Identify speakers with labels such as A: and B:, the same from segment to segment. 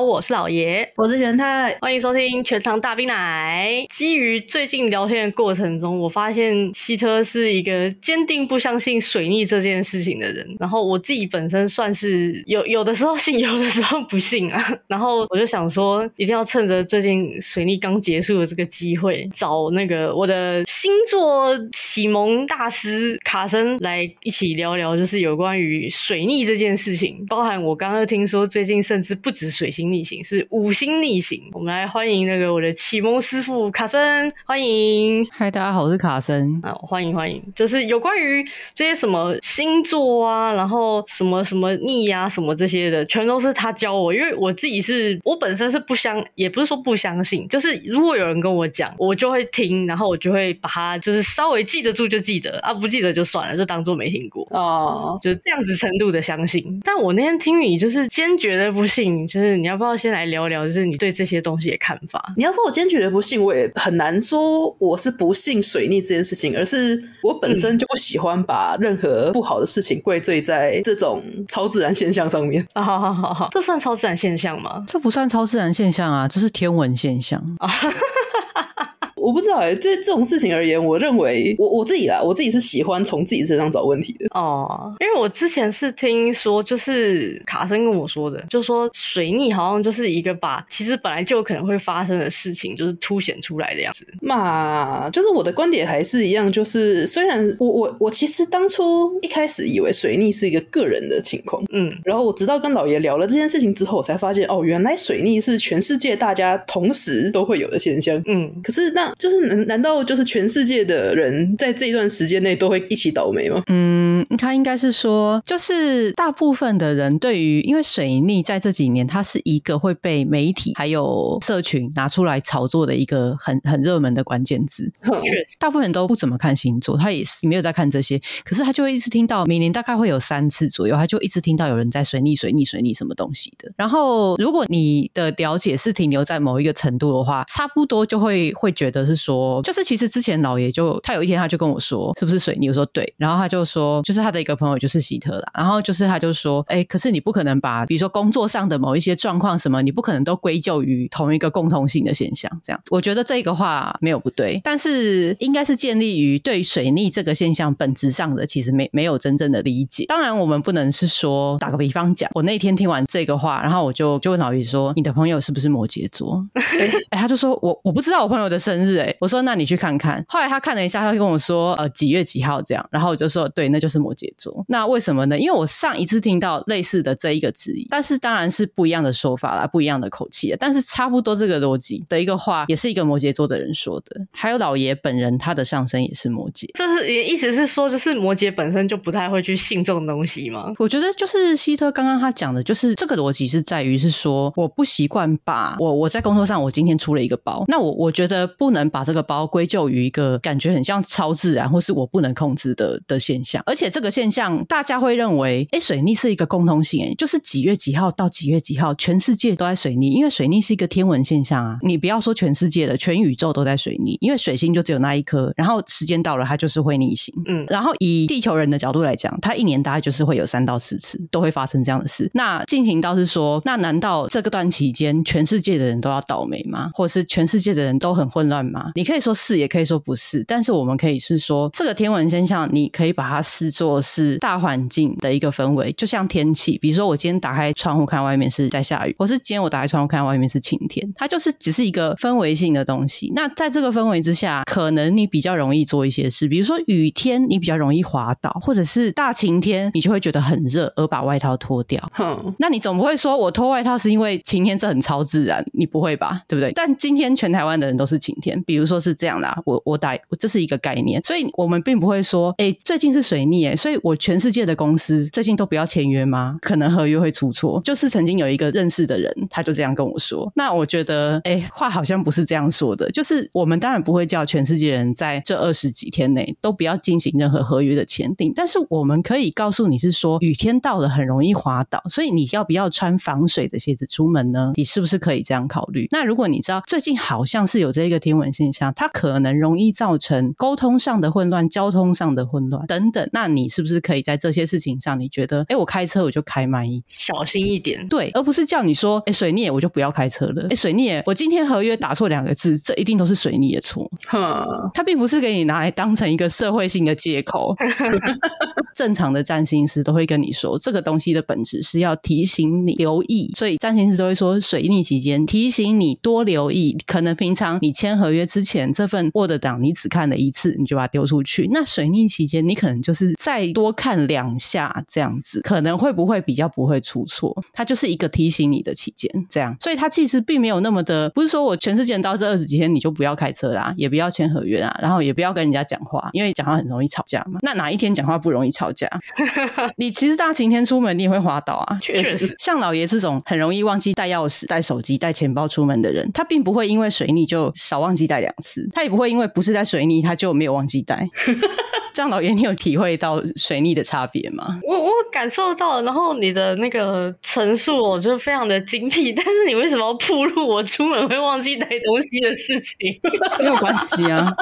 A: 好，我是老爷，
B: 我是玄太，
A: 欢迎收听全糖大冰奶。基于最近聊天的过程中，我发现希特是一个坚定不相信水逆这件事情的人。然后我自己本身算是有 有的时候信，有的时候不信啊。然后我就想说，一定要趁着最近水逆刚结束的这个机会，找那个我的星座启蒙大师卡森来一起聊聊，就是有关于水逆这件事情。包含我刚刚听说，最近甚至不止水星逆行，是五星逆行。我们来欢迎那个我的启蒙师傅卡森，欢迎。
C: 嗨，大家好，我是卡森
A: 啊，欢迎欢迎。就是有关于这些什么星座啊，然后什么什么逆啊，什么这些的，全都是他教我。因为我自己是我本身是不相，也不是说不相信，就是如果有人跟我讲，我就会听，然后我就会把它就是稍微记得住就记得啊，不记得就算了，就当做没听过哦，就这样子程度的相信。但我那天听你就是坚决的不信，就是你要不要先来聊聊，就是你对这些东西的看法？
B: 你要说我坚决的不信，我也很难说我是不信水逆这件事情，而是我本身就不喜欢把任何不好的事情怪罪在这种超自然现象上面。
A: 啊，好好好好，这算超自然现象吗？
C: 这不算超自然现象啊，这是天文现象啊。
B: 我不知道哎、欸，对这种事情而言，我认为我我自己啦，我自己是喜欢从自己身上找问题的
A: 哦。因为我之前是听说，就是卡森跟我说的，就说水逆好像就是一个把其实本来就有可能会发生的事情，就是凸显出来的样子。
B: 嘛，就是我的观点还是一样，就是虽然我我我其实当初一开始以为水逆是一个个人的情况，嗯，然后我直到跟老爷聊了这件事情之后，我才发现哦，原来水逆是全世界大家同时都会有的现象，嗯，可是那。就是难难道就是全世界的人在这一段时间内都会一起倒霉吗？
C: 嗯，他应该是说，就是大部分的人对于，因为水逆在这几年，它是一个会被媒体还有社群拿出来炒作的一个很很热门的关键字。确实，大部分人都不怎么看星座，他也是没有在看这些，可是他就会一直听到，每年大概会有三次左右，他就一直听到有人在水逆、水逆、水逆什么东西的。然后，如果你的了解是停留在某一个程度的话，差不多就会会觉得。是说，就是其实之前老爷就他有一天他就跟我说，是不是水逆？我说对，然后他就说，就是他的一个朋友就是希特啦，然后就是他就说，哎，可是你不可能把比如说工作上的某一些状况什么，你不可能都归咎于同一个共同性的现象。这样，我觉得这个话没有不对，但是应该是建立于对水逆这个现象本质上的其实没没有真正的理解。当然，我们不能是说打个比方讲，我那天听完这个话，然后我就就问老爷说，你的朋友是不是摩羯座？哎，他就说我我不知道我朋友的生日。对，我说那你去看看。后来他看了一下，他就跟我说，呃，几月几号这样。然后我就说，对，那就是摩羯座。那为什么呢？因为我上一次听到类似的这一个质疑，但是当然是不一样的说法啦，不一样的口气。但是差不多这个逻辑的一个话，也是一个摩羯座的人说的。还有老爷本人，他的上身也是摩羯。
A: 就是也意思是说，就是摩羯本身就不太会去信这种东西吗？
C: 我觉得就是希特刚刚他讲的，就是这个逻辑是在于是说，我不习惯把我我在工作上，我今天出了一个包，那我我觉得不能。能把这个包归咎于一个感觉很像超自然或是我不能控制的的现象，而且这个现象大家会认为，哎，水逆是一个共通性，哎，就是几月几号到几月几号，全世界都在水逆，因为水逆是一个天文现象啊。你不要说全世界的，全宇宙都在水逆，因为水星就只有那一颗，然后时间到了它就是会逆行。嗯，然后以地球人的角度来讲，它一年大概就是会有三到四次都会发生这样的事。那进行到是说，那难道这个段期间全世界的人都要倒霉吗？或是全世界的人都很混乱？你可以说是，也可以说不是，但是我们可以是说，这个天文现象，你可以把它视作是大环境的一个氛围，就像天气。比如说，我今天打开窗户看外面是在下雨，或是今天我打开窗户看外面是晴天，它就是只是一个氛围性的东西。那在这个氛围之下，可能你比较容易做一些事，比如说雨天，你比较容易滑倒，或者是大晴天，你就会觉得很热而把外套脱掉。哼，那你总不会说我脱外套是因为晴天，这很超自然，你不会吧？对不对？但今天全台湾的人都是晴天。比如说是这样啦，我我打这是一个概念，所以我们并不会说，哎，最近是水逆，哎，所以我全世界的公司最近都不要签约吗？可能合约会出错。就是曾经有一个认识的人，他就这样跟我说。那我觉得，哎，话好像不是这样说的。就是我们当然不会叫全世界人在这二十几天内都不要进行任何合约的签订，但是我们可以告诉你是说，雨天到了很容易滑倒，所以你要不要穿防水的鞋子出门呢？你是不是可以这样考虑？那如果你知道最近好像是有这一个天文。文现象，它可能容易造成沟通上的混乱、交通上的混乱等等。那你是不是可以在这些事情上，你觉得，哎，我开车我就开慢一，
A: 小心一点，
C: 对，而不是叫你说，哎，水逆我就不要开车了。哎，水逆我今天合约打错两个字，这一定都是水逆的错。
B: 哼，
C: 它并不是给你拿来当成一个社会性的借口。正常的占星师都会跟你说，这个东西的本质是要提醒你留意，所以占星师都会说，水逆期间提醒你多留意。可能平常你签合约之前，这份 Word 档你只看了一次，你就把它丢出去。那水逆期间，你可能就是再多看两下，这样子可能会不会比较不会出错？它就是一个提醒你的期间，这样。所以它其实并没有那么的，不是说我全世界到这二十几天你就不要开车啦，也不要签合约啊，然后也不要跟人家讲话，因为讲话很容易吵架嘛。那哪一天讲话不容易吵架？你其实大晴天出门你也会滑倒啊，
B: 确实。
C: 像老爷这种很容易忘记带钥匙、带手机、带钱包出门的人，他并不会因为水逆就少忘记带两次，他也不会因为不是在水逆他就没有忘记带。这样老爷，你有体会到水逆的差别吗？
A: 我我感受到了，然后你的那个陈述，我觉得非常的精辟。但是你为什么要铺露我出门会忘记带东西的事情？
C: 没有关系啊。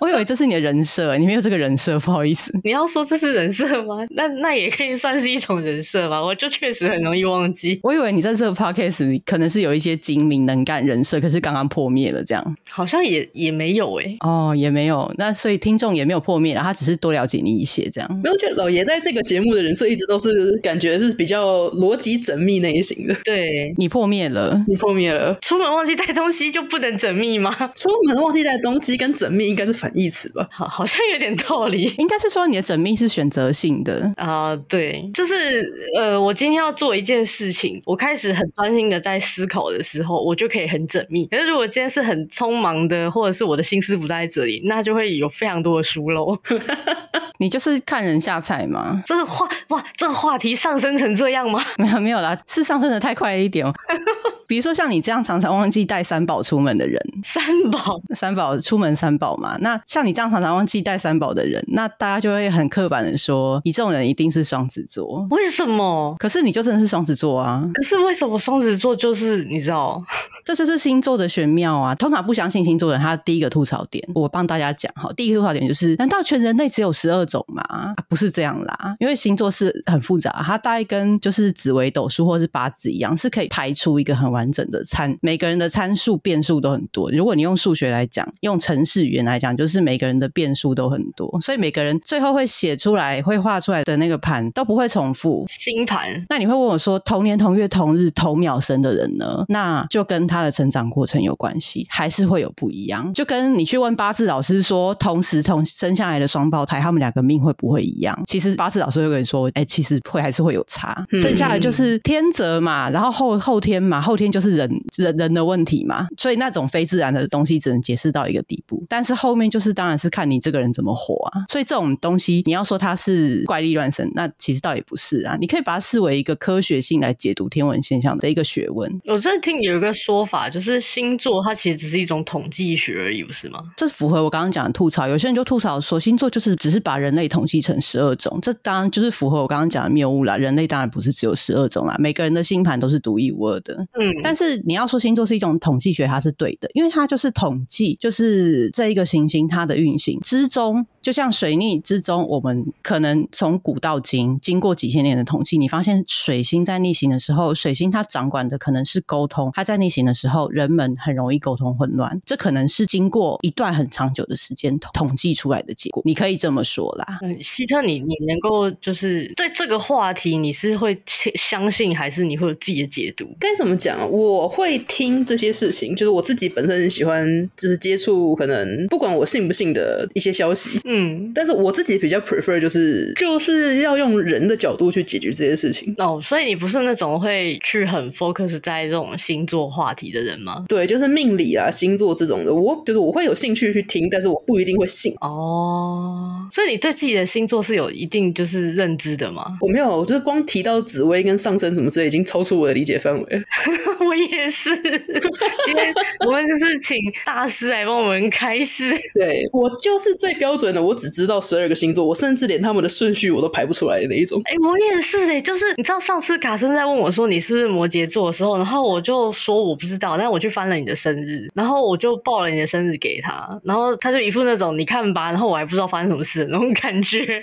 C: 我以为这是你的人设，你没有这个人设，不好意思。
A: 你要说这是人设吗？那那也可以算是一种人设吧。我就确实很容易忘记。
C: 我以为你在这个 podcast 可能是有一些精明能干人设，可是刚刚破灭了，这样
A: 好像也也没有诶、欸。
C: 哦，也没有。那所以听众也没有破灭了，他只是多了解你一些这样。
B: 没有，觉得老爷在这个节目的人设一直都是感觉是比较逻辑缜密那一型的。
A: 对，
C: 你破灭了，
B: 你破灭了。
A: 出门忘记带东西就不能缜密吗？
B: 出门忘记带东西跟缜密应该是反。意思吧，
A: 好，好像有点道理。
C: 应该是说你的缜密是选择性的
A: 啊，uh, 对，就是呃，我今天要做一件事情，我开始很专心的在思考的时候，我就可以很缜密。可是如果今天是很匆忙的，或者是我的心思不在这里，那就会有非常多的疏漏。
C: 你就是看人下菜吗？
A: 这个话哇，这个话题上升成这样吗？
C: 没有没有啦，是上升的太快了一点哦。比如说像你这样常常忘记带三宝出门的人，
A: 三宝
C: 三宝出门三宝嘛。那像你这样常常忘记带三宝的人，那大家就会很刻板的说，你这种人一定是双子座。
A: 为什么？
C: 可是你就真的是双子座啊。
A: 可是为什么双子座就是你知道？
C: 这就是星座的玄妙啊。通常不相信星座的人，他第一个吐槽点，我帮大家讲哈。第一个吐槽点就是，难道全人类只有十二种吗？啊，不是这样啦，因为星座是很复杂，它大概跟就是紫微斗数或是八字一样，是可以排出一个很完整的参，每个人的参数变数都很多。如果你用数学来讲，用程式语言来讲，就是每个人的变数都很多，所以每个人最后会写出来、会画出来的那个盘都不会重复。
A: 星盘，
C: 那你会问我说，同年同月同日同秒生的人呢？那就跟他的成长过程有关系，还是会有不一样。就跟你去问八字老师说，同时同生下来的双胞胎，他们两个命会不会一样？其实八字老师会跟你说，哎、欸，其实会还是会有差。剩下的就是天择嘛，然后后后天嘛，后天就是人。人人的问题嘛，所以那种非自然的东西只能解释到一个地步，但是后面就是当然是看你这个人怎么活啊。所以这种东西你要说它是怪力乱神，那其实倒也不是啊。你可以把它视为一个科学性来解读天文现象的一个学问。
A: 我在听有一个说法，就是星座它其实只是一种统计学而已，不是吗？
C: 这符合我刚刚讲的吐槽。有些人就吐槽说星座就是只是把人类统计成十二种，这当然就是符合我刚刚讲的谬误啦。人类当然不是只有十二种啦，每个人的星盘都是独一无二的。嗯，但是你要说星座是一种统计学，它是对的，因为它就是统计，就是这一个行星它的运行之中。就像水逆之中，我们可能从古到今，经过几千年的统计，你发现水星在逆行的时候，水星它掌管的可能是沟通；它在逆行的时候，人们很容易沟通混乱。这可能是经过一段很长久的时间统计出来的结果。你可以这么说啦。
A: 嗯，希特你，你你能够就是对这个话题，你是会相信，还是你会有自己的解读？
B: 该怎么讲？我会听这些事情，就是我自己本身很喜欢，就是接触可能不管我信不信的一些消息。嗯。
A: 嗯，
B: 但是我自己比较 prefer 就是就是要用人的角度去解决这些事情
A: 哦，所以你不是那种会去很 focus 在这种星座话题的人吗？
B: 对，就是命理啊、星座这种的，我就是我会有兴趣去听，但是我不一定会信
A: 哦。所以你对自己的星座是有一定就是认知的吗？
B: 我没有，我就是光提到紫薇跟上升什么之类，已经超出我的理解范围了。
A: 我也是，今天我们就是请大师来帮我们开示。
B: 对，我就是最标准的。我只知道十二个星座，我甚至连他们的顺序我都排不出来的那一种。
A: 哎、欸，我也是哎、欸，就是你知道上次卡森在问我说你是不是摩羯座的时候，然后我就说我不知知道，但我去翻了你的生日，然后我就报了你的生日给他，然后他就一副那种你看吧，然后我还不知道发生什么事的那种感觉。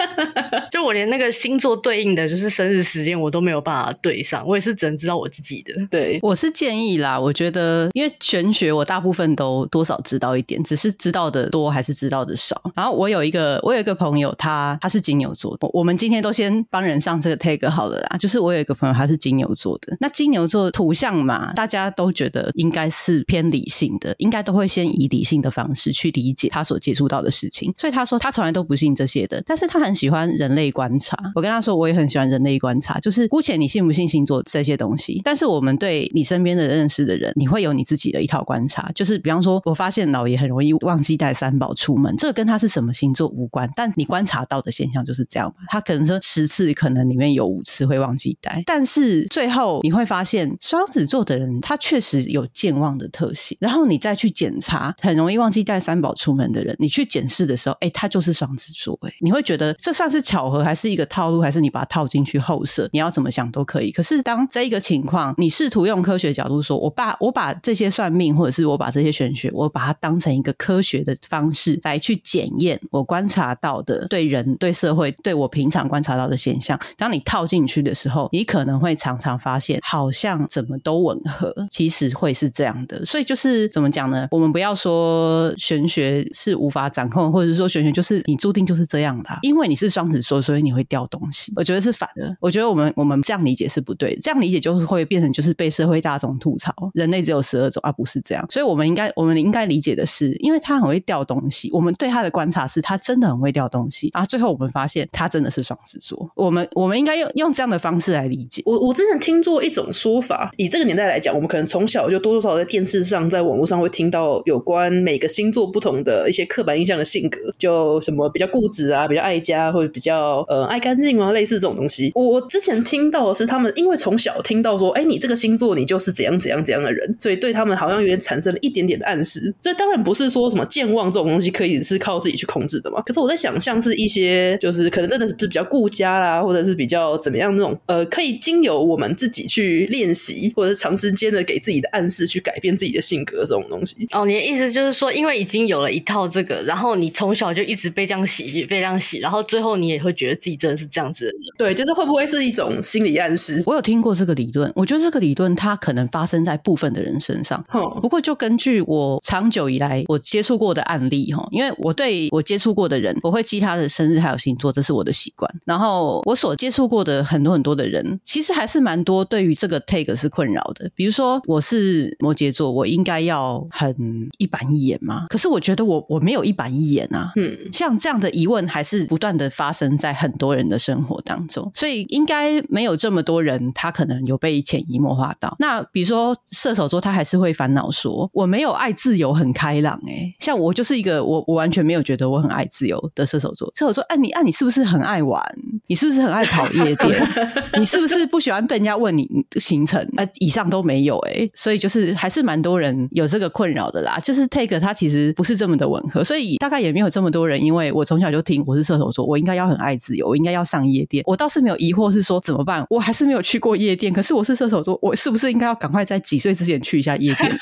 A: 就我连那个星座对应的就是生日时间我都没有办法对上，我也是只能知道我自己的。
B: 对，
C: 我是建议啦，我觉得因为玄学我大部分都多少知道一点，只是知道的多还是知道的少。然后我有一个我有一个朋友，他他是金牛座的，我们今天都先帮人上这个 tag 好了啦。就是我有一个朋友，他是金牛座的，那金牛座土象嘛，大家都觉得应该是偏理性的，应该都会先以理性的方式去理解他所接触到的事情。所以他说他从来都不信这些的，但是他很喜欢人类观察。我跟他说，我也很喜欢人类观察，就是姑且你信不信星座这些东西，但是我们对你身边的认识的人，你会有你自己的一套观察。就是比方说，我发现老爷很容易忘记带三宝出门，这跟他是什么星座无关，但你观察到的现象就是这样吧。他可能说十次，可能里面有五次会忘记带，但是最后你会发现，双子座的人他确实有健忘的特性。然后你再去检查很容易忘记带三宝出门的人，你去检视的时候，哎，他就是双子座。哎，你会觉得这算是巧合，还是一个套路，还是你把它套进去后设？你要怎么想都可以。可是当这一个情况，你试图用科学角度说，我把我把这些算命，或者是我把这些玄学，我把它当成一个科学的方式来去检验我观察到的对人、对社会、对我平常观察到的现象。当你套进去的时候，你可能会常常发现，好像怎么都吻合，其实会是这样的。所以就是怎么讲呢？我们不要说玄学是无法掌控，或者是说玄学就是你注定就是这样的，因为你是双子座，所以你会掉东西。我觉得是反的。我觉得我们我们这样理解是不对的，这样理解就是会变成就是被社会大众吐槽，人类只有十二种，而、不是这样。所以我们应该我们应该理解的是，因为他很会掉东西，我们对他的观察是他真的很会掉东西，啊最后我们发现他真的是双子座。我们我们应该用用这样的方式来理解。
B: 我我之前听过一种说法，以这个年代来讲，我们可能从小就多多少少在电视上、在网络上会听到有关每个星座不同的一些刻板印象的性格，就什么比较固执啊，比较爱家，或者比较呃爱干净啊，类似这种东西。我我之前听到的是他们因为从小听到说，哎，你这个星座你就是怎样怎样怎样的人，所以对他们好像有点产生了一点点的暗示。所以当然不是说什么健忘这种东西可以是靠自己去控制的嘛。可是我在想，象是一些就是可能真的是比较顾家啦，或者是比较怎么样那种呃，可以经由我们自己去练习，或者是长时间的给自己的暗示去改变自己的性格这种东西。
A: 哦，你的意思就是说，因为已经有了一套这个，然后你从小就一直被这样洗，被这样洗，然后最后你也会觉得自己真的是这样子的人。
B: 对，就是会不会是一种心理暗示？
C: 我有听过这个理论，我觉得这个理论它可能发生在部分的人身上。
B: 哦，
C: 不过就根据我长久以来我接触过的案例哈，因为我对我接触过的人，我会记他的生日还有星座，这是我的习惯。然后我所接触过的很多很多的人，其实还是蛮多对于这个 take 是困扰的。比如说我是摩羯座，我应该要很一板一眼吗？可是我觉得我我没有一板一眼啊。
B: 嗯，
C: 像这样的疑问还是不断的发生在很多人的生活当中，所以应该没有这么多人他可能有被潜移默化到。那比如说射手座，他还是会烦恼说我没有爱自由，很开朗哎、欸。像我就是一个我我完全没有觉得我很爱自由的射手座。射手座，哎、啊、你哎、啊、你是不是很爱玩？你是不是很爱跑夜店？你是不是不喜欢被人家问你行程？啊，以上都没有哎、所以就是还是蛮多人有这个困扰的啦。就是 Take 它其实不是这么的吻合，所以大概也没有这么多人。因为我从小就听我是射手座，我应该要很爱自由，我应该要上夜店。我倒是没有疑惑是说怎么办？我还是没有去过夜店。可是我是射手座，我是不是应该要赶快在几岁之前去一下夜店？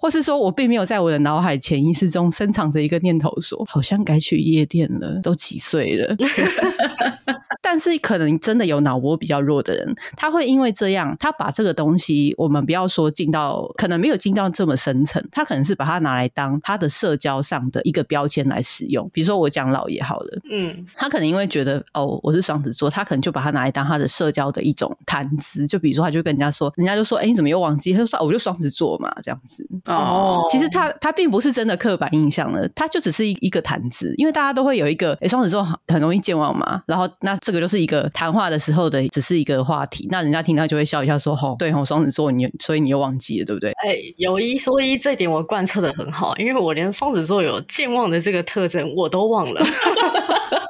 C: 或是说我并没有在我的脑海潜意识中深藏着一个念头说，说好像该去夜店了，都几岁了？但是可能真的有脑波比较弱的人，他会因为这样，他把这个东西，我们不要说进到，可能没有进到这么深层，他可能是把它拿来当他的社交上的一个标签来使用。比如说我讲老爷好了，
A: 嗯，
C: 他可能因为觉得哦我是双子座，他可能就把它拿来当他的社交的一种谈资。就比如说他就跟人家说，人家就说，哎，你怎么又忘记？他就说，我就双子座嘛，这样子。哦，其实他他并不是真的刻板印象了，他就只是一一个谈资，因为大家都会有一个，哎，双子座很容易健忘嘛，然后那这个就是一个谈话的时候的，只是一个话题，那人家听到就会笑一下说，吼，对吼，双子座你，所以你又忘记了，对不对？
A: 哎，有一说一，这点我贯彻的很好，因为我连双子座有健忘的这个特征我都忘了。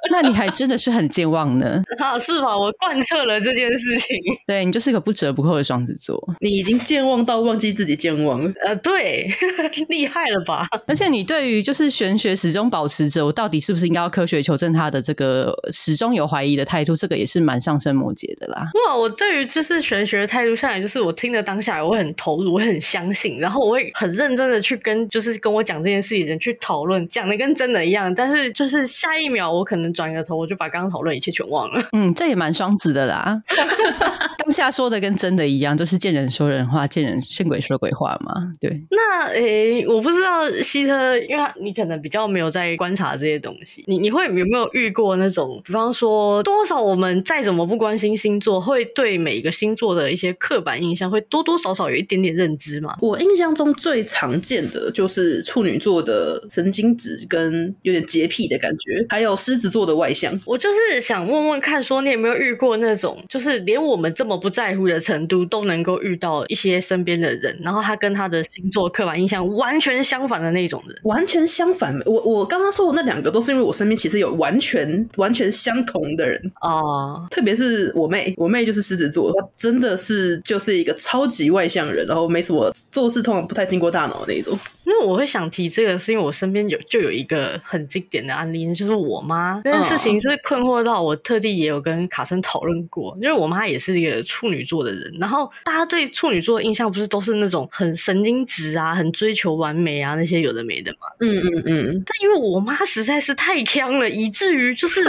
C: 那你还真的是很健忘呢。
A: 啊，是吧？我贯彻了这件事情。
C: 对，你就是个不折不扣的双子座。
B: 你已经健忘到忘记自己健忘了。
A: 呃，对，厉害了吧？
C: 而且你对于就是玄学始终保持着我到底是不是应该要科学求证它的这个始终有怀疑的态度，这个也是蛮上升摩羯的啦。
A: 哇，我对于就是玄学的态度下来，就是我听的当下我会很投入，我会很相信，然后我会很认真的去跟就是跟我讲这件事情的人去讨论，讲的跟真的一样。但是就是下一秒我可能转个头，我就把刚刚讨论一切全忘了。
C: 嗯，这也蛮双子的啦。当下说的跟真的一样，都、就是见人说人话，见人见鬼说鬼话嘛。对。
A: 那诶，我不知道希特，因为你可能比较没有在观察这些东西，你你会有没有遇过那种，比方说多少我们再怎么不关心星座，会对每一个星座的一些刻板印象会多多少少有一点点认知嘛？
B: 我印象中最常见的就是处女座的神经质跟有点洁癖的感觉，还有狮子座的外向。
A: 我就是想问问看，说你有没有遇过那种，就是连我们这么不在乎的程度都能够遇到一些身边的人，然后他跟他的星座刻板印象完全相反的那种人？
B: 完全相反。我我刚刚说的那两个都是因为我身边其实有完全完全相同的人
A: 哦，
B: 特别是我妹，我妹就是狮子座，她真的是就是一个超级外向人，然后没什么做事通常不太经过大脑那一
A: 种。我会想提这个，是因为我身边有就有一个很经典的案例，就是我妈这件事情是困惑到我，特地也有跟卡森讨论过。因为我妈也是一个处女座的人，然后大家对处女座的印象不是都是那种很神经质啊、很追求完美啊那些有的没的嘛？
B: 嗯嗯嗯。
A: 但因为我妈实在是太强了，以至于就是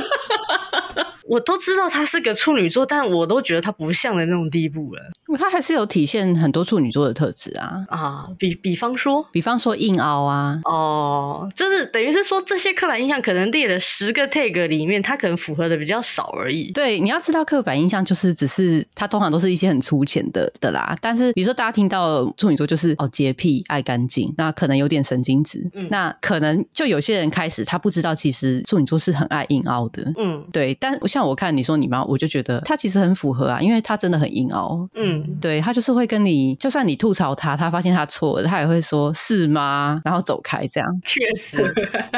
A: 我都知道她是个处女座，但我都觉得她不像的那种地步了。
C: 她还是有体现很多处女座的特质啊
A: 啊，比比方说，
C: 比方说。硬凹啊，
A: 哦，就是等于是说，这些刻板印象可能列了十个 tag 里面，它可能符合的比较少而已。
C: 对，你要知道刻板印象就是只是它通常都是一些很粗浅的的啦。但是比如说大家听到处女座就是哦洁癖爱干净，那可能有点神经质。嗯，那可能就有些人开始他不知道其实处女座是很爱硬凹的。嗯，对。但像我看你说你妈，我就觉得他其实很符合啊，因为他真的很硬凹。嗯，对，他就是会跟你，就算你吐槽他，他发现他错了，他也会说是吗？啊，然后走开，这样
A: 确实，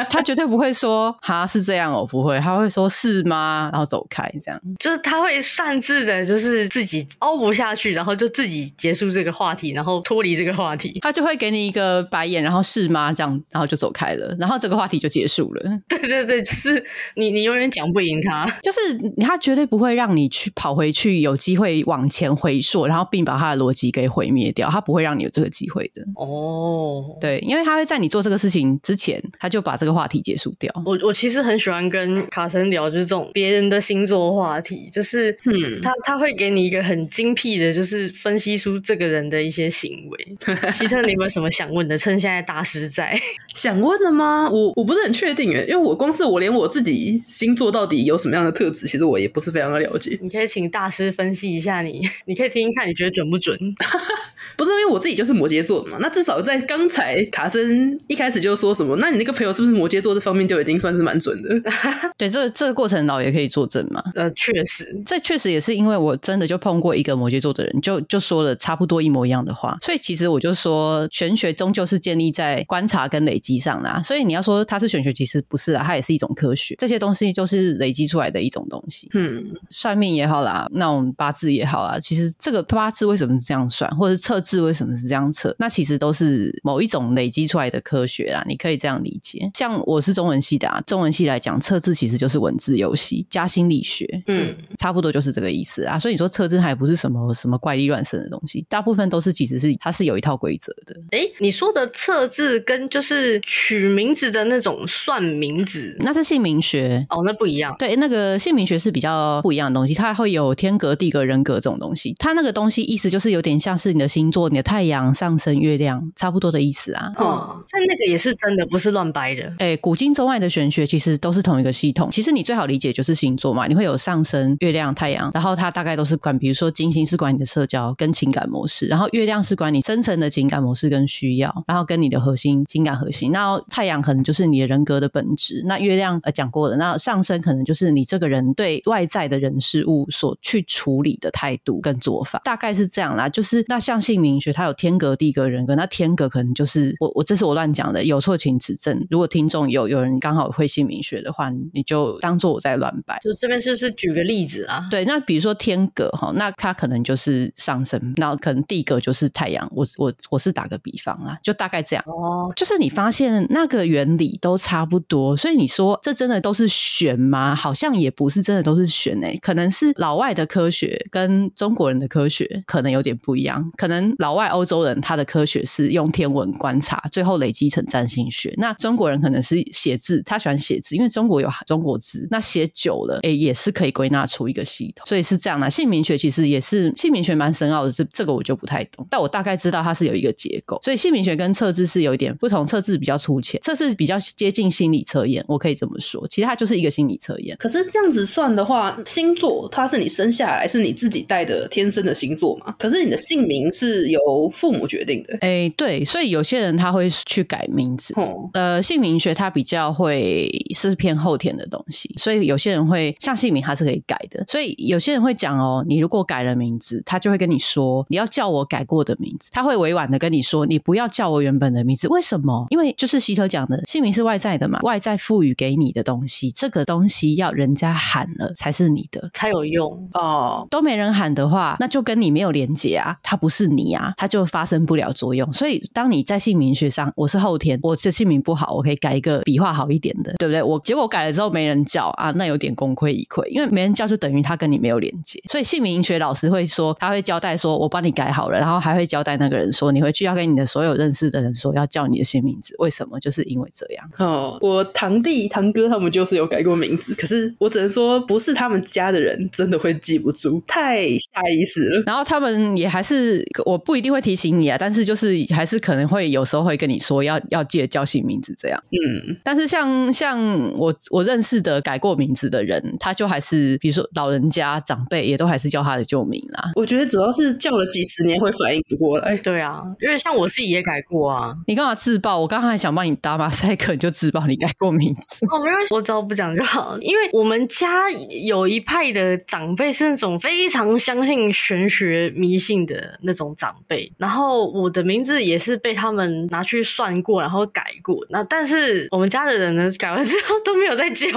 C: 他绝对不会说哈是这样哦，不会，他会说是吗？然后走开，这样
A: 就是他会擅自的，就是自己凹不下去，然后就自己结束这个话题，然后脱离这个话题，
C: 他就会给你一个白眼，然后是吗？这样，然后就走开了，然后这个话题就结束了。
A: 对对对，就是你你永远讲不赢他，
C: 就是他绝对不会让你去跑回去，有机会往前回溯，然后并把他的逻辑给毁灭掉，他不会让你有这个机会的。
A: 哦，
C: 对。因为他会在你做这个事情之前，他就把这个话题结束掉。
A: 我我其实很喜欢跟卡森聊，就是这种别人的星座话题，就是嗯，他他会给你一个很精辟的，就是分析出这个人的一些行为。希特，你有没有什么想问的？趁现在大师在，
B: 想问的吗？我我不是很确定诶，因为我光是我连我自己星座到底有什么样的特质，其实我也不是非常的了解。
A: 你可以请大师分析一下你，你可以听听看，你觉得准不准？
B: 不是因为我自己就是摩羯座的嘛？那至少在刚才。卡森一开始就说什么？那你那个朋友是不是摩羯座？这方面就已经算是蛮准的。
C: 对，这这个过程老爷可以作证嘛？
A: 呃，确实，
C: 这确实也是因为我真的就碰过一个摩羯座的人，就就说了差不多一模一样的话。所以其实我就说，玄学终究是建立在观察跟累积上啦啊。所以你要说它是玄学，其实不是啊，它也是一种科学。这些东西都是累积出来的一种东西。嗯，算命也好啦，那种八字也好啊，其实这个八字为什么是这样算，或者测字为什么是这样测，那其实都是某一种累积出来的科学啦，你可以这样理解。像我是中文系的啊，中文系来讲，测字其实就是文字游戏加心理学，嗯，差不多就是这个意思啊。所以你说测字还不是什么什么怪力乱神的东西，大部分都是其实是它是有一套规则的。
A: 哎、欸，你说的测字跟就是取名字的那种算名字，
C: 那是姓名学
A: 哦，那不一样。
C: 对，那个姓名学是比较不一样的东西，它会有天格、地格、人格这种东西。它那个东西意思就是有点像是你的星座、你的太阳、上升、月亮，差不多的意思啊。
A: 嗯。像那个也是真的，不是乱掰的。
C: 哎、欸，古今中外的玄学其实都是同一个系统。其实你最好理解就是星座嘛，你会有上升、月亮、太阳，然后它大概都是管，比如说金星是管你的社交跟情感模式，然后月亮是管你深层的情感模式跟需要，然后跟你的核心情感核心。那太阳可能就是你的人格的本质。那月亮呃讲过了，那上升可能就是你这个人对外在的人事物所去处理的态度跟做法，大概是这样啦。就是那像姓名学它有天格地格人格，那天格可能就是我我这是我乱讲的，有错请指正。如果听众有有人刚好会姓名学的话，你就当做我在乱摆。
A: 就这边就是举个例子啊，
C: 对，那比如说天格哈，那它可能就是上升，那可能地格就是太阳。我我我是打个比方啦，就大概这样哦。就是你发现那个原理都差不多，所以你说这真的都是玄吗？好像也不是真的都是玄诶、欸，可能是老外的科学跟中国人的科学可能有点不一样。可能老外欧洲人他的科学是用天文观察，最后累积成占星学。那中国人可能是写字，他喜欢写字，因为中国有中国字。那写久了，哎、欸，也是可以归纳出一个系统。所以是这样的，姓名学其实也是姓名学蛮深奥的，这这个我就不太懂。但我大概知道它是有一个结构。所以姓名学跟测字是有一点不同，测字比较粗浅，测字比较接近心理测验，我可以这么说。其实它就是一个心理测验。
B: 可是这样子算的话，星座它是你生下来是你自己带的天生的星座嘛？可是你的姓名是由父母决定的。
C: 哎、欸，对，所以有些人他会去改名字。嗯、呃，姓名学它比较会是偏后天的东西，所以有些人会像姓名它是可以改的。所以有些人会讲哦，你如果改了名字，他就会跟你说你要叫我改过的名字。他会委婉的跟你说，你不要叫我原本的名字。为什么？因为就是希特讲的，姓名是外在的嘛，外在赋予给你的东西，这个东西要人家喊了才是你的，
A: 才有用
C: 哦。都没人喊的话，那就跟你没有连接啊，它不是你啊，它就发生不了作用。所以，当你在姓名学上，我是后天，我这姓名不好，我可以改一个笔画好一点的，对不对？我结果改了之后没人叫啊，那有点功亏一篑，因为没人叫就等于他跟你没有连接。所以姓名学老师会说，他会交代说，我帮你改好了，然后还会交代那个人说，你回去要跟你的所有认识的人说，要叫你的新名字。为什么？就是因为这样。
B: 哦，我堂弟堂哥他们就是有改过名字，可是我只能说，不是他们家的人真的会记不住，太下意识了。
C: 然后他们也还是，我不一定会提醒你啊，但是就是还是可能会有时候会跟你说要要记得叫新名字这样。嗯，但是像像我我认识的改过名字的人，他就还是比如说老人家长辈也都还是叫他的旧名啦。
B: 我觉得主要是叫了几十年会反应不过来。
A: 对啊，因为像我自己也改过啊。
C: 你干嘛自爆？我刚刚还想帮你打马赛克，你就自爆你改过名字。
A: 哦，没关系，我只要不讲就好。因为我们家有一派的长辈是那种非常相信玄学迷信的那种长辈，然后我的名字也是被他们拿去算过，然后改过。那但是我们家的人呢，改完之后都没有再叫。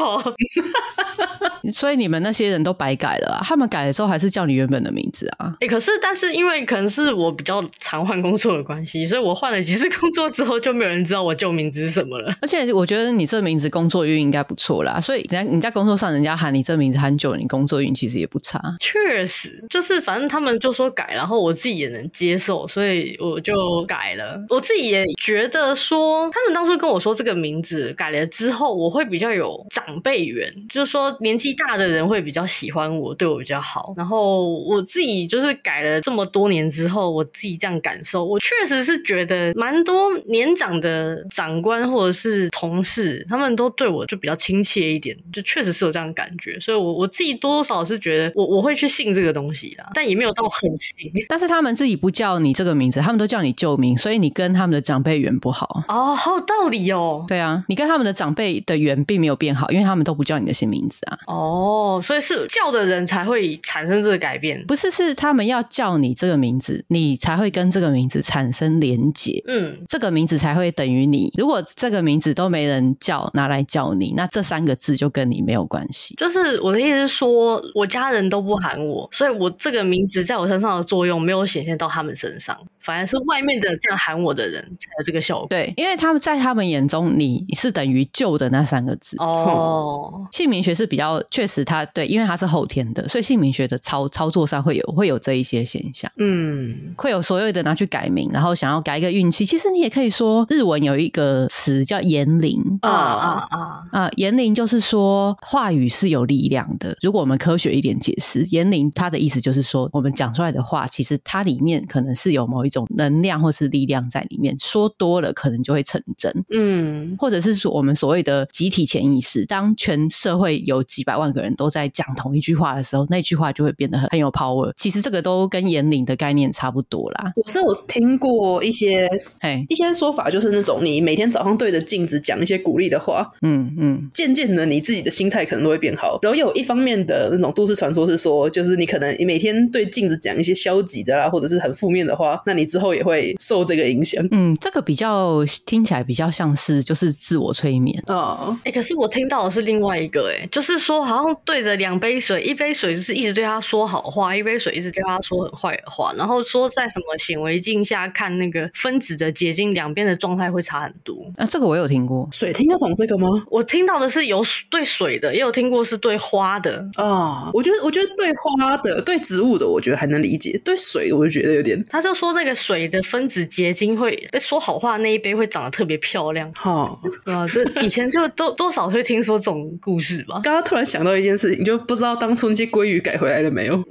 C: 所以你们那些人都白改了啊？他们改了之后还是叫你原本的名字啊？
A: 哎、欸，可是但是因为可能是我比较常换工作的关系，所以我换了几次工作之后，就没有人知道我旧名字是什么了。
C: 而且我觉得你这名字工作运应该不错啦，所以人家你在工作上人家喊你这名字喊久，你工作运其实也不差。
A: 确实，就是反正他们就说改，然后我自己也能接受，所以我就改了。我自己也觉得说，他们当初跟我说这个名字改了之后，我会比较有长辈缘，就是说年纪大的人会比较喜欢我，对我比较好。然后我自己就是改了这么多年之后，我自己这样感受，我确实是觉得蛮多年长的长官或者是同事，他们都对我就比较亲切一点，就确实是有这样感觉。所以我，我自己多多少是觉得我我会去信这个东西啦，但也没有到很信。
C: 但是他们自己不叫你这个名字，他们都叫你旧名，所以你跟他们的长辈缘不好。
A: 哦，好有道理哦。
C: 对啊，你跟他们的长辈的缘并没有变好，因为他们都不叫你的新名字啊。
A: 哦，所以是叫的人才会产生这个改变，
C: 不是？是他们要叫你这个名字，你才会跟这个名字产生连结。嗯，这个名字才会等于你。如果这个名字都没人叫，拿来叫你，那这三个字就跟你没有关系。
A: 就是我的意思是说，我家人都不喊我，所以我这个名字在我身上的作用没有显现到他们身上，反而是外面的这样喊我的人才有这个效果。
C: 对，因为他们在他们眼中，你是等于旧的那三个字。哦，姓名学是比较确实，他对，因为他是后天的，所以姓名学的操操作上会有会有这一些现象。嗯，会有所有的拿去改名，然后想要改一个运气。其实你也可以说，日文有一个词叫言灵啊啊啊啊！言灵就是说话语是有力量的。如果我们科学一点解释，言灵它的意思就是说，我们讲出来的话，其实它里面可能是有某一种能量或是力量在里面。说多了，可能就会成真。嗯，或者是说我们所谓的集体潜意识，当全社会有几百万个人都在讲同一句话的时候，那句话就会变得很很有 power。其实这个都跟言灵的概念差不多啦。
B: 我是有听过一些，嘿，一些说法，就是那种你每天早上对着镜子讲一些鼓励的话，嗯嗯，渐渐的你自己的心态可能都会变好。然后有一方面的那种都市传说是说，就是你可能你每天对镜子讲一些消极的啦，或者是很负面的话，那你之后也会受这个影响。
C: 嗯，这个比较听起来比较像是就是自我催眠
B: 哦。
A: 哎、欸，可是我听到的是另外一个、欸，哎，就是说好像对着两杯水，一杯水就是一直对他说好话，一杯水一直对他说很坏的话，然后说在什么显微镜下看那个分子的结晶，两边的状态会差很多。
C: 啊，这个我有听过。
B: 水听得懂这个吗？
A: 我听到的是有对水的，也有听过是对花的
B: 啊。我觉得，我觉得对花的、对植物的，我觉得还能理解。对水，我就觉得有点。
A: 他就说那个水的分子结晶会被说好话，那一杯会长得特别漂亮。
B: 好
A: 啊，这以前就多多少会听说这种故事吧。
B: 刚刚突然想到一件事情，就不知道当初那些鲑鱼改回来了没有。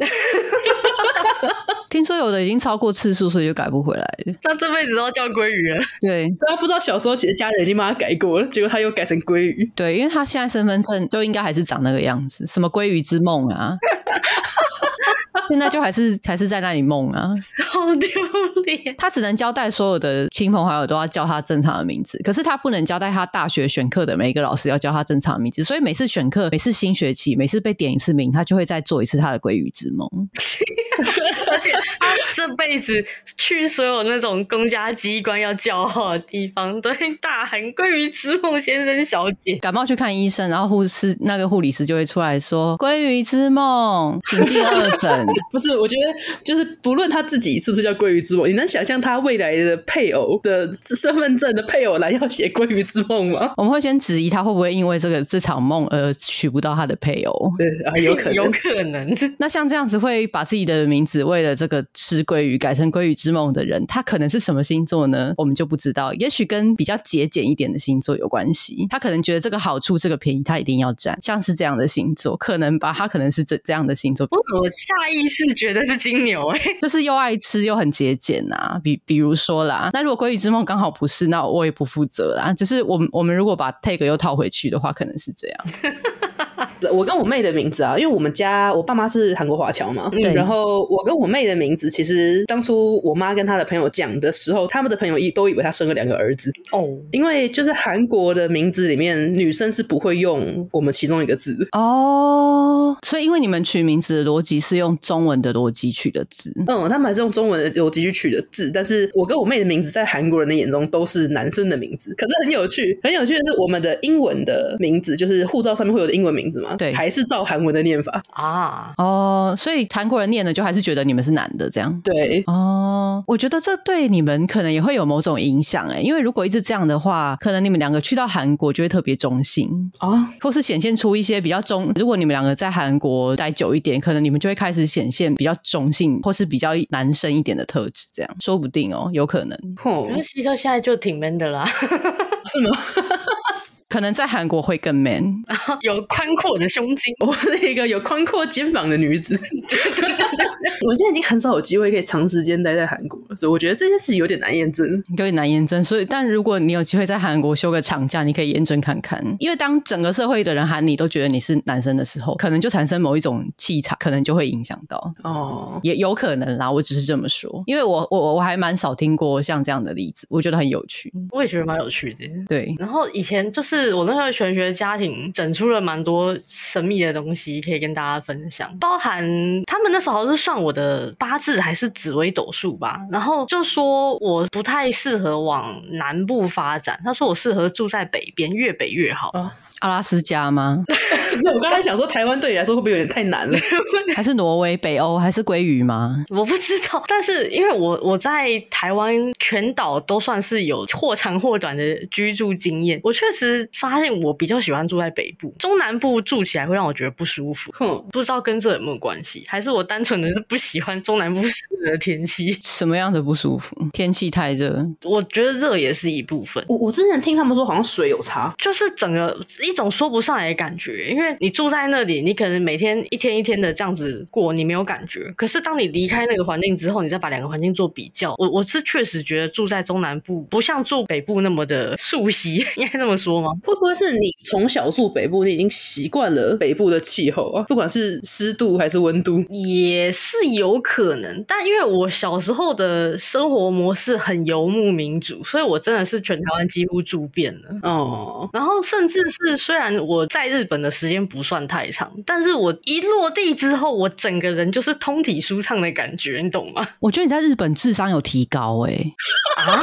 C: 听说有的已经超过次数，所以就改不回来了。
A: 他这辈子都要叫鲑鱼了。
C: 对，
B: 他不知道小时候其实家人已经帮他改过了，结果他又改成鲑鱼。
C: 对，因为他现在身份证就应该还是长那个样子，什么鲑鱼之梦啊。现在就还是还是在那里梦啊，
A: 好丢脸。
C: 他只能交代所有的亲朋好友都要叫他正常的名字，可是他不能交代他大学选课的每一个老师要叫他正常的名字。所以每次选课，每次新学期，每次被点一次名，他就会再做一次他的鲑鱼之梦。
A: 而且他这辈子去所有那种公家机关要叫号的地方，都会大喊“鲑鱼之梦先生小姐”。
C: 感冒去看医生，然后护士那个护理师就会出来说“鲑鱼之梦，请进二诊。”
B: 不是，我觉得就是不论他自己是不是叫鲑鱼之梦，你能想象他未来的配偶的身份证的配偶栏要写鲑鱼之梦吗？
C: 我们会先质疑他会不会因为这个 这场梦而娶不到他的配偶。
B: 对啊，有可能，
A: 有可能。
C: 那像这样子会把自己的名字为了这个吃鲑鱼改成鲑鱼之梦的人，他可能是什么星座呢？我们就不知道。也许跟比较节俭一点的星座有关系。他可能觉得这个好处、这个便宜，他一定要占。像是这样的星座，可能吧？他可能是这这样的星座。
A: 我下意识觉得是金牛哎、欸，
C: 就是又爱吃又很节俭啊。比比如说啦，那如果鲑鱼之梦刚好不是，那我也不负责啦。只是我们我们如果把 take 又套回去的话，可能是这样。
B: 我跟我妹的名字啊，因为我们家我爸妈是韩国华侨嘛，
C: 对。
B: 然后我跟我妹的名字，其实当初我妈跟她的朋友讲的时候，他们的朋友一都以为她生了两个儿子
A: 哦，
B: 因为就是韩国的名字里面女生是不会用我们其中一个字
C: 哦，所以因为你们取名字的逻辑是用中文的逻辑取的字，
B: 嗯，他们还是用中文的逻辑去取的字，但是我跟我妹的名字在韩国人的眼中都是男生的名字，可是很有趣，很有趣的是我们的英文的名字，就是护照上面会有的英文名字嘛。
C: 对，
B: 还是照韩文的念法
A: 啊？
C: 哦，所以韩国人念的就还是觉得你们是男的这样？
B: 对，
C: 哦，我觉得这对你们可能也会有某种影响哎，因为如果一直这样的话，可能你们两个去到韩国就会特别中性
B: 啊，
C: 或是显现出一些比较中。如果你们两个在韩国待久一点，可能你们就会开始显现比较中性，或是比较男生一点的特质，这样说不定哦，有可能。
A: 因为希特现在就挺 man 的啦，
B: 是吗？
C: 可能在韩国会更 man，
A: 有宽阔的胸襟。
B: 我是一个有宽阔肩膀的女子。我现在已经很少有机会可以长时间待在韩国了，所以我觉得这件事有点难验证，
C: 有点难验证。所以，但如果你有机会在韩国休个长假，你可以验证看看。因为当整个社会的人喊你都觉得你是男生的时候，可能就产生某一种气场，可能就会影响到。
B: 哦，
C: 也有可能啦。我只是这么说，因为我我我还蛮少听过像这样的例子，我觉得很有趣。
A: 我也觉得蛮有趣的。
C: 对，
A: 然后以前就是。我那时候玄学家庭整出了蛮多神秘的东西，可以跟大家分享。包含他们那时候是算我的八字还是紫微斗数吧，然后就说我不太适合往南部发展，他说我适合住在北边，越北越好。
C: 阿拉斯加吗？
B: 我刚才想说，台湾对你来说会不会有点太难了？
C: 还是挪威、北欧，还是鲑鱼吗？
A: 我不知道。但是因为我我在台湾全岛都算是有或长或短的居住经验，我确实发现我比较喜欢住在北部，中南部住起来会让我觉得不舒服。哼，不知道跟这有没有关系？还是我单纯的是不喜欢中南部的天气？
C: 什么样的不舒服？天气太热？
A: 我觉得热也是一部分。
B: 我我之前听他们说，好像水有差，
A: 就是整个一。一种说不上来的感觉，因为你住在那里，你可能每天一天一天的这样子过，你没有感觉。可是当你离开那个环境之后，你再把两个环境做比较，我我是确实觉得住在中南部不像住北部那么的熟悉，应该这么说吗？
B: 会不会是你从小住北部，你已经习惯了北部的气候啊？不管是湿度还是温度，
A: 也是有可能。但因为我小时候的生活模式很游牧民族，所以我真的是全台湾几乎住遍了。哦，然后甚至是。虽然我在日本的时间不算太长，但是我一落地之后，我整个人就是通体舒畅的感觉，你懂吗？
C: 我觉得你在日本智商有提高哎、欸。啊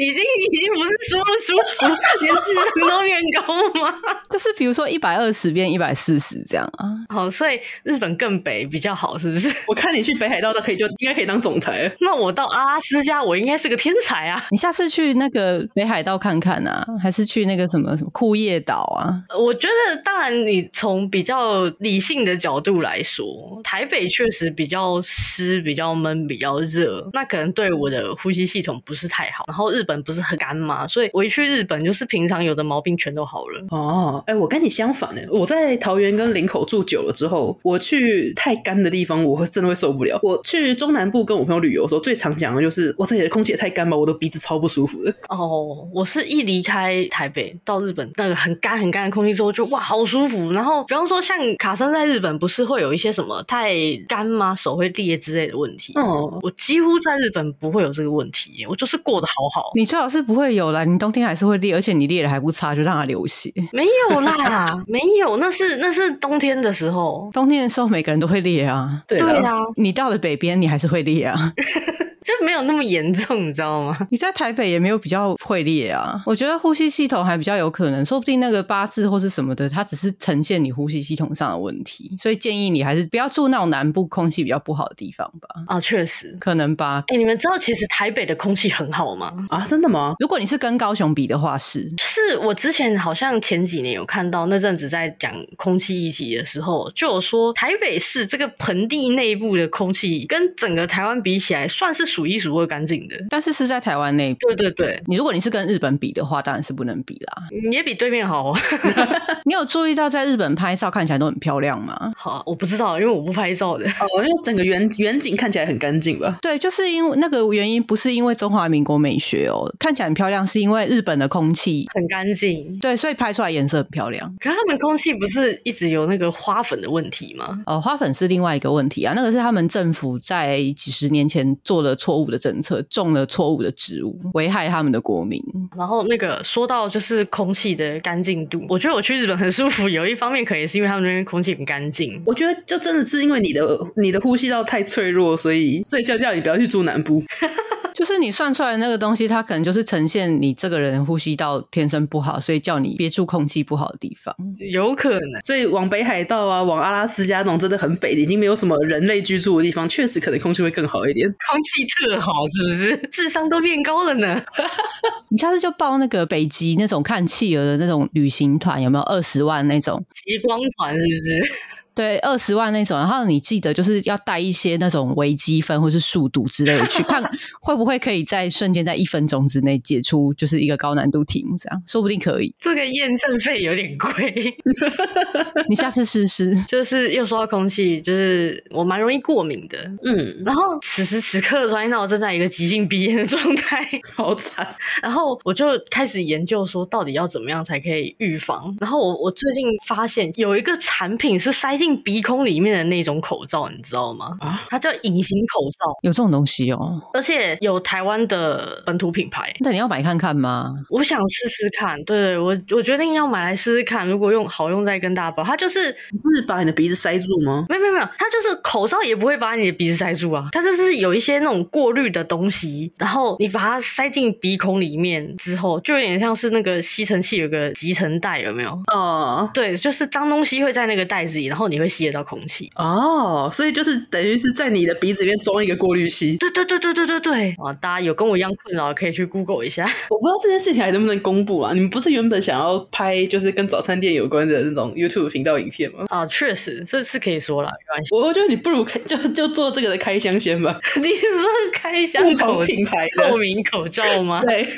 A: 已经已经不是舒不舒服，连智商都变高吗？
C: 就是比如说一百二十变一百四十这样啊。
A: 好，所以日本更北比较好，是不是？
B: 我看你去北海道都可以，就应该可以当总裁了。
A: 那我到阿拉斯加，我应该是个天才啊！
C: 你下次去那个北海道看看啊，还是去那个什么什么库页岛啊？
A: 我觉得，当然，你从比较理性的角度来说，台北确实比较湿、比较闷、比较热，那可能对我的呼吸系统不是太好。然后日本不是很干嘛，所以我一去日本，就是平常有的毛病全都好了。
B: 哦，哎、欸，我跟你相反呢。我在桃园跟林口住久了之后，我去太干的地方，我会真的会受不了。我去中南部跟我朋友旅游的时候，最常讲的就是，哇，这里的空气也太干吧，我的鼻子超不舒服的。
A: 哦，我是一离开台北到日本，那个很干很干的空气之后，就哇，好舒服。然后，比方说像卡森在日本，不是会有一些什么太干吗？手会裂之类的问题。哦，我几乎在日本不会有这个问题，我就是过得好好。
C: 你最好是不会有啦，你冬天还是会裂，而且你裂的还不差，就让它流血。
A: 没有啦，没有，那是那是冬天的时候，
C: 冬天的时候每个人都会裂啊。
A: 对啊，
C: 你到了北边，你还是会裂啊。
A: 就没有那么严重，你知道吗？
C: 你在台北也没有比较会裂啊。我觉得呼吸系统还比较有可能，说不定那个八字或是什么的，它只是呈现你呼吸系统上的问题。所以建议你还是不要住那种南部空气比较不好的地方吧。
A: 啊，确实
C: 可能吧。
A: 哎、欸，你们知道其实台北的空气很好吗？
B: 啊，真的吗？
C: 如果你是跟高雄比的话，是。
A: 就是我之前好像前几年有看到那阵子在讲空气议题的时候，就有说台北市这个盆地内部的空气跟整个台湾比起来，算是数一数二干净的。
C: 但是是在台湾内部。
A: 对对对，
C: 你如果你是跟日本比的话，当然是不能比啦。
A: 你也比对面好。
C: 哦 你有注意到在日本拍照看起来都很漂亮吗？
A: 好，我不知道，因为我不拍照的。
B: 哦，因为整个远远景看起来很干净吧？
C: 对，就是因为那个原因，不是因为中华民国美学哦，看起来很漂亮，是因为日本的空气
A: 很干净。
C: 对，所以拍出来颜色很漂亮。
A: 可是他们空气不是一直有那个花粉的问题吗？
C: 哦，花粉是另外一个问题啊，那个是他们政府在几十年前做了错误的政策，种了错误的植物，危害他们的国民。
A: 然后那个说到就是空气的干净度，我觉得我去日本很舒服。有一方面可能也是因为他们那边空气很干净。
B: 我觉得就真的是因为你的你的呼吸道太脆弱，所以所以叫叫你不要去住南部。
C: 就是你算出来的那个东西，它可能就是呈现你这个人呼吸道天生不好，所以叫你憋住空气不好的地方。
A: 有可能，
B: 所以往北海道啊，往阿拉斯加那种真的很北，已经没有什么人类居住的地方，确实可能空气会更好一点。
A: 空气特好，是不是？智商都变高了呢。
C: 你下次就报那个北极那种看企鹅的那种旅行团，有没有二十万那种
A: 极光团？是不是？
C: 对，二十万那种，然后你记得就是要带一些那种微积分或是速度之类的去 看，会不会可以在瞬间在一分钟之内解出就是一个高难度题目，这样说不定可以。
A: 这个验证费有点贵，
C: 你下次试试。
A: 就是又说到空气，就是我蛮容易过敏的，嗯，然后此时此刻，Right now 正在一个急性鼻炎的状态，
B: 好惨。
A: 然后我就开始研究说，到底要怎么样才可以预防。然后我我最近发现有一个产品是塞进鼻孔里面的那种口罩，你知道吗？啊，它叫隐形口罩，
C: 有这种东西哦，
A: 而且有台湾的本土品牌。
C: 那你要买看看吗？
A: 我想试试看，对对，我我决定要买来试试看。如果用好用再跟大家报。它就是
B: 不是把你的鼻子塞住吗？
A: 没有没有没有，它就是口罩也不会把你的鼻子塞住啊。它就是有一些那种过滤的东西，然后你把它塞进鼻孔里面之后，就有点像是那个吸尘器有个集尘袋，有没有？哦，对，就是脏东西会在那个袋子里，然后你会吸得到空气。
B: 哦，所以就是等于是在你的鼻子里面装一个过滤器。
A: 对对对对对对对。啊，大家有跟我一样困扰，可以去 Google 一下。
B: 我不知道这件事情还能不能公布啊？你们不是原本想要拍就是跟早餐店有关的那种 YouTube 频道影片吗？
A: 啊，确实，这是可以说了，没关系。
B: 我觉得你不如开就就做这个的开箱先吧。
A: 你是说开箱口
B: 品牌
A: 透明口罩吗？
B: 对。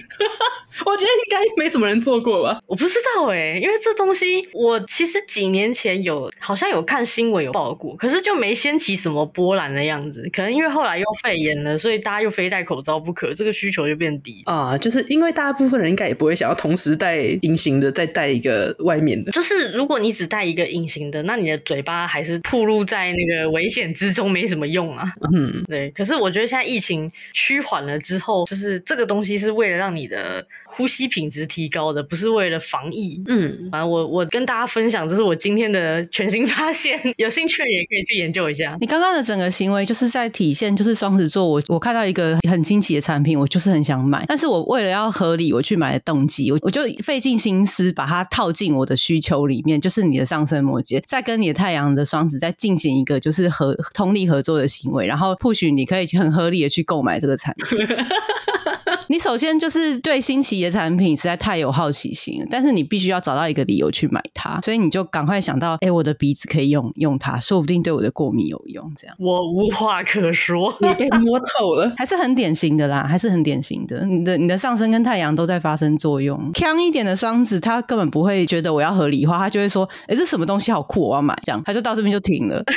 B: 我觉得应该没什么人做过吧，
A: 我不知道哎、欸，因为这东西我其实几年前有好像有看新闻有报过，可是就没掀起什么波澜的样子。可能因为后来又肺炎了，所以大家又非戴口罩不可，这个需求就变低
B: 啊。就是因为大部分人应该也不会想要同时戴隐形的，再戴一个外面的。
A: 就是如果你只戴一个隐形的，那你的嘴巴还是暴露在那个危险之中，没什么用啊。嗯，对。可是我觉得现在疫情趋缓了之后，就是这个东西是为了让你的。呼吸品质提高的，不是为了防疫。
B: 嗯，
A: 反正我我跟大家分享，这是我今天的全新发现，有兴趣也可以去研究一下。
C: 你刚刚的整个行为就是在体现，就是双子座。我我看到一个很惊奇的产品，我就是很想买，但是我为了要合理我去买的动机，我我就费尽心思把它套进我的需求里面，就是你的上升摩羯，再跟你的太阳的双子再进行一个就是合通力合作的行为，然后 push 你可以很合理的去购买这个产品。你首先就是对新奇的产品实在太有好奇心，但是你必须要找到一个理由去买它，所以你就赶快想到，哎，我的鼻子可以用用它，说不定对我的过敏有用。这样
A: 我无话可说，
B: 你被摸透了，
C: 还是很典型的啦，还是很典型的。你的你的上身跟太阳都在发生作用。强一点的双子，他根本不会觉得我要合理化，他就会说，哎，这什么东西好酷，我要买，这样他就到这边就停了。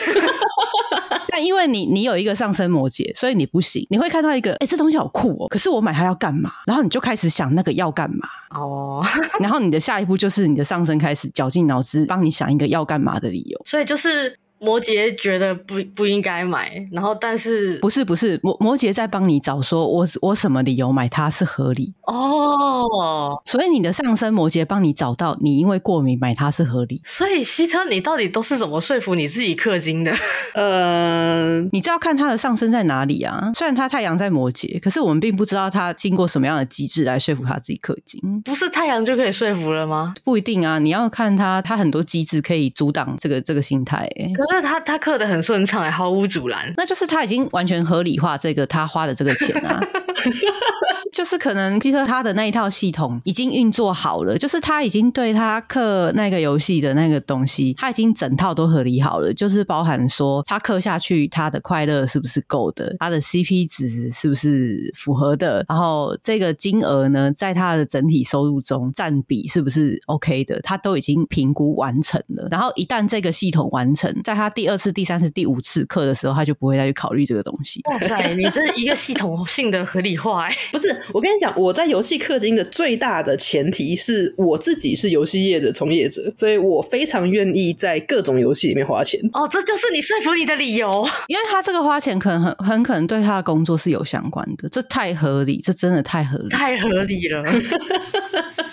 C: 但因为你你有一个上升摩羯，所以你不行。你会看到一个，哎，这东西好酷哦，可是我买它要干嘛？然后你就开始想那个要干嘛
A: 哦。
C: Oh. 然后你的下一步就是你的上升开始绞尽脑汁帮你想一个要干嘛的理由。
A: 所以就是。摩羯觉得不不应该买，然后但是
C: 不是不是摩摩羯在帮你找，说我我什么理由买它是合理
A: 哦，
C: 所以你的上升摩羯帮你找到你因为过敏买它是合理。
A: 所以希特，你到底都是怎么说服你自己氪金的？
C: 呃，你知道看他的上升在哪里啊？虽然他太阳在摩羯，可是我们并不知道他经过什么样的机制来说服他自己氪金。
A: 不是太阳就可以说服了吗？
C: 不一定啊，你要看他他很多机制可以阻挡这个这个心态、欸。
A: 可是他他刻的很顺畅，毫无阻拦。
C: 那就是他已经完全合理化这个他花的这个钱啊。就是可能，其实他的那一套系统已经运作好了，就是他已经对他刻那个游戏的那个东西，他已经整套都合理好了，就是包含说他刻下去他的快乐是不是够的，他的 CP 值是不是符合的，然后这个金额呢，在他的整体收入中占比是不是 OK 的，他都已经评估完成了。然后一旦这个系统完成，在他第二次、第三次、第五次刻的时候，他就不会再去考虑这个东西。
A: 哇塞，你这是一个系统性的合理化哎，
B: 不是。我跟你讲，我在游戏氪金的最大的前提是我自己是游戏业的从业者，所以我非常愿意在各种游戏里面花钱。
A: 哦，这就是你说服你的理由，
C: 因为他这个花钱可能很很可能对他的工作是有相关的，这太合理，这真的太合理，
A: 太合理了。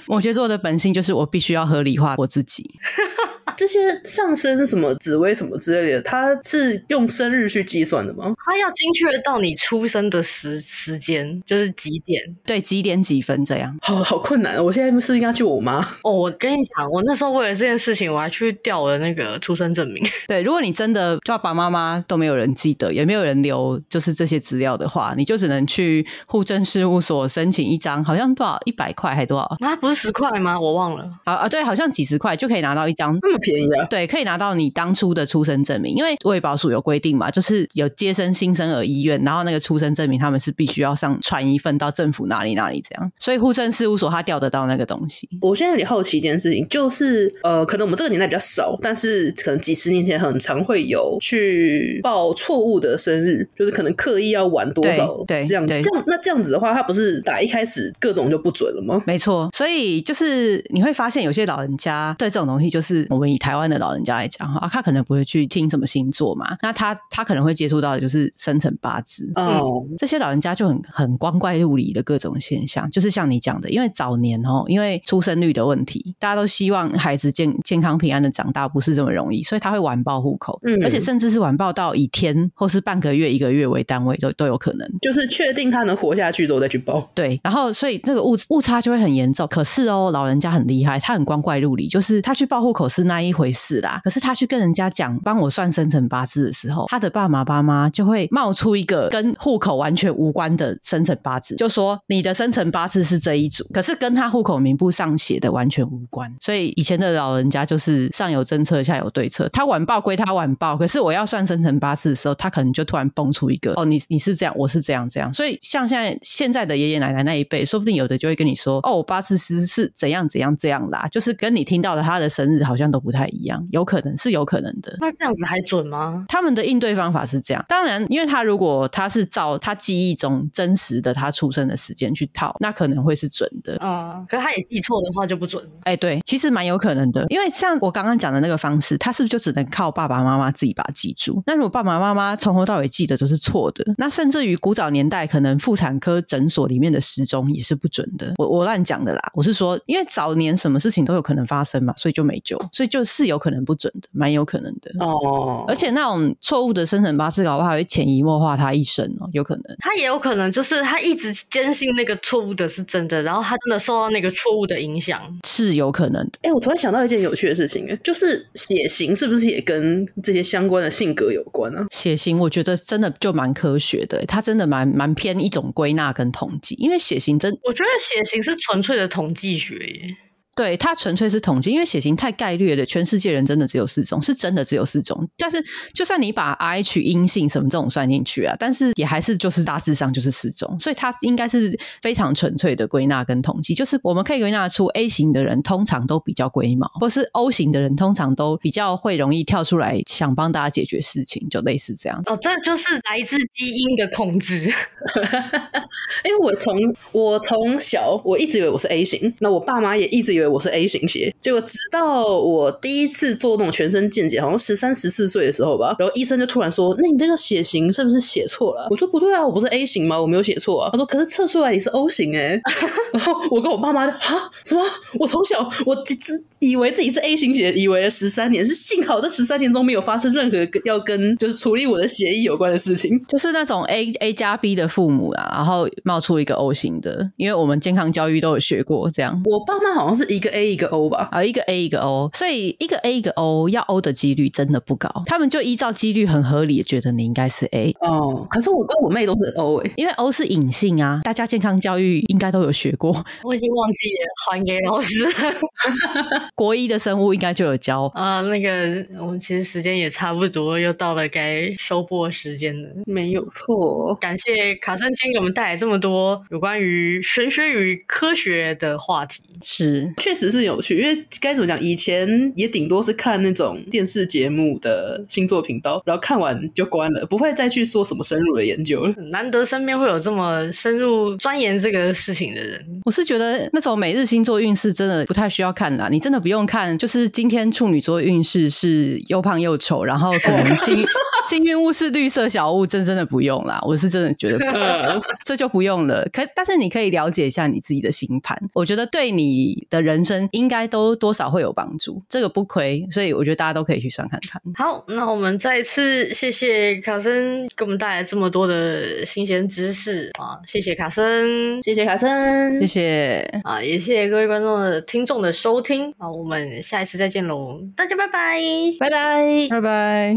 C: 摩羯座的本性就是我必须要合理化我自己。
B: 这些上升什么紫微什么之类的，它是用生日去计算的吗？
A: 它要精确到你出生的时时间，就是几点？
C: 对，几点几分这样？
B: 好好困难。我现在是应该去我妈
A: 哦。我跟你讲，我那时候为了这件事情，我还去调我的那个出生证明。
C: 对，如果你真的爸爸妈妈都没有人记得，也没有人留，就是这些资料的话，你就只能去户政事务所申请一张，好像多少一百块还多少？
A: 啊，不是十块吗？我忘了。
C: 啊啊，对，好像几十块就可以拿到一张。
B: 那么便宜啊？
C: 对，可以拿到你当初的出生证明，因为卫保署有规定嘛，就是有接生新生儿医院，然后那个出生证明他们是必须要上传一份到政府哪里哪里这样，所以户政事务所他调得到那个东西。
B: 我现在有点好奇一件事情，就是呃，可能我们这个年代比较少，但是可能几十年前很常会有去报错误的生日，就是可能刻意要晚多少，对，这样子，这样那这样子的话，他不是打一开始各种就不准了吗？
C: 没错，所以就是你会发现有些老人家对这种东西，就是我们以台湾的老人家来讲哈，他可能不会去听什么星座嘛，那他他可能会接触到的就是生辰八字
B: 哦、嗯，
C: 这些老人家就很很光怪陆离的各种现象，就是像你讲的，因为早年哦，因为出生率的问题，大家都希望孩子健健康平安的长大，不是这么容易，所以他会晚报户口，嗯，而且甚至是晚报到以天或是半个月、一个月为单位都都有可能，
B: 就是确定他能活下去之后再去报，
C: 对，然后所以这个误误差就会很严重。可是哦，老人家很厉害，他很光怪陆离，就是他去报户口是那那一回事啦，可是他去跟人家讲帮我算生辰八字的时候，他的爸妈爸妈就会冒出一个跟户口完全无关的生辰八字，就说你的生辰八字是这一组，可是跟他户口名簿上写的完全无关。所以以前的老人家就是上有政策，下有对策。他晚报归他晚报，可是我要算生辰八字的时候，他可能就突然蹦出一个哦，你你是这样，我是这样这样。所以像现在现在的爷爷奶奶那一辈，说不定有的就会跟你说哦，我八字师是怎样怎样这样啦，就是跟你听到的他的生日好像都不不太一样，有可能是有可能的。
A: 那这样子还准吗？
C: 他们的应对方法是这样，当然，因为他如果他是照他记忆中真实的他出生的时间去套，那可能会是准的。
A: 嗯，可是他也记错的话就不准。
C: 哎，对，其实蛮有可能的，因为像我刚刚讲的那个方式，他是不是就只能靠爸爸妈妈自己把它记住？那如果爸爸妈妈从头到尾记得都是错的，那甚至于古早年代可能妇产科诊所里面的时钟也是不准的。我我乱讲的啦，我是说，因为早年什么事情都有可能发生嘛，所以就没救，所以就是有可能不准的，蛮有可能的哦。而且那种错误的生辰八字，搞不好还会潜移默化他一生哦，有可能。
A: 他也有可能就是他一直坚信那个错误的是真的，然后他真的受到那个错误的影响，
C: 是有可能的。
B: 哎，我突然想到一件有趣的事情，就是血型是不是也跟这些相关的性格有关呢？
C: 血型我觉得真的就蛮科学的，它真的蛮蛮偏一种归纳跟统计，因为血型真，
A: 我觉得血型是纯粹的统计学耶。
C: 对，它纯粹是统计，因为血型太概略了，全世界人真的只有四种，是真的只有四种。但是，就算你把 RH 阴性什么这种算进去啊，但是也还是就是大致上就是四种，所以它应该是非常纯粹的归纳跟统计。就是我们可以归纳出 A 型的人通常都比较龟毛，或是 O 型的人通常都比较会容易跳出来想帮大家解决事情，就类似这样。
A: 哦，这就是来自基因的控制。
B: 因为我从我从小我一直以为我是 A 型，那我爸妈也一直以为。我是 A 型血，结果直到我第一次做那种全身健检，好像十三十四岁的时候吧，然后医生就突然说：“那你这个血型是不是写错了？”我说：“不对啊，我不是 A 型吗？我没有写错啊。”他说：“可是测出来你是 O 型哎。”然后我跟我爸妈就：“啊什么？我从小我只以为自己是 A 型血，以为了十三年，是幸好这十三年中没有发生任何要跟就是处理我的血液有关的事情，
C: 就是那种 A A 加 B 的父母啊，然后冒出一个 O 型的，因为我们健康教育都有学过这样。
B: 我爸妈好像是一个 A 一个 O 吧，
C: 啊，一个 A 一个 O，所以一个 A 一个 O 要 O 的几率真的不高，他们就依照几率很合理，觉得你应该是 A
B: 哦。可是我跟我妹都是 O 哎、欸，
C: 因为 O 是隐性啊，大家健康教育应该都有学过。
A: 我已经忘记了，还给老师。
C: 国一的生物应该就有教
A: 啊。那个我们其实时间也差不多，又到了该收播时间了。
B: 没有错，
A: 感谢卡森今天给我们带来这么多有关于玄学与科学的话题。
C: 是，
B: 确实是有趣。因为该怎么讲，以前也顶多是看那种电视节目的星座频道，然后看完就关了，不会再去说什么深入的研究了。
A: 难得身边会有这么深入钻研这个事情的人。
C: 我是觉得那种每日星座运势真的不太需要看啦，你真的不用看，就是今天处女座运势是又胖又丑，然后可能幸幸运物是绿色小物，真真的不用啦。我是真的觉得不用，这就不用了。可但是你可以了解一下你自己的星盘，我觉得对你的人生应该都多少会有帮助，这个不亏，所以我觉得大家都可以去算看看。
A: 好，那我们再一次谢谢卡森给我们带来这么多的新鲜知识啊！谢谢卡森，
B: 谢谢卡森，
C: 谢谢
A: 啊！也谢谢各位观众的听众的收听啊！我们下一次再见喽，大家拜拜，
B: 拜拜，
C: 拜拜。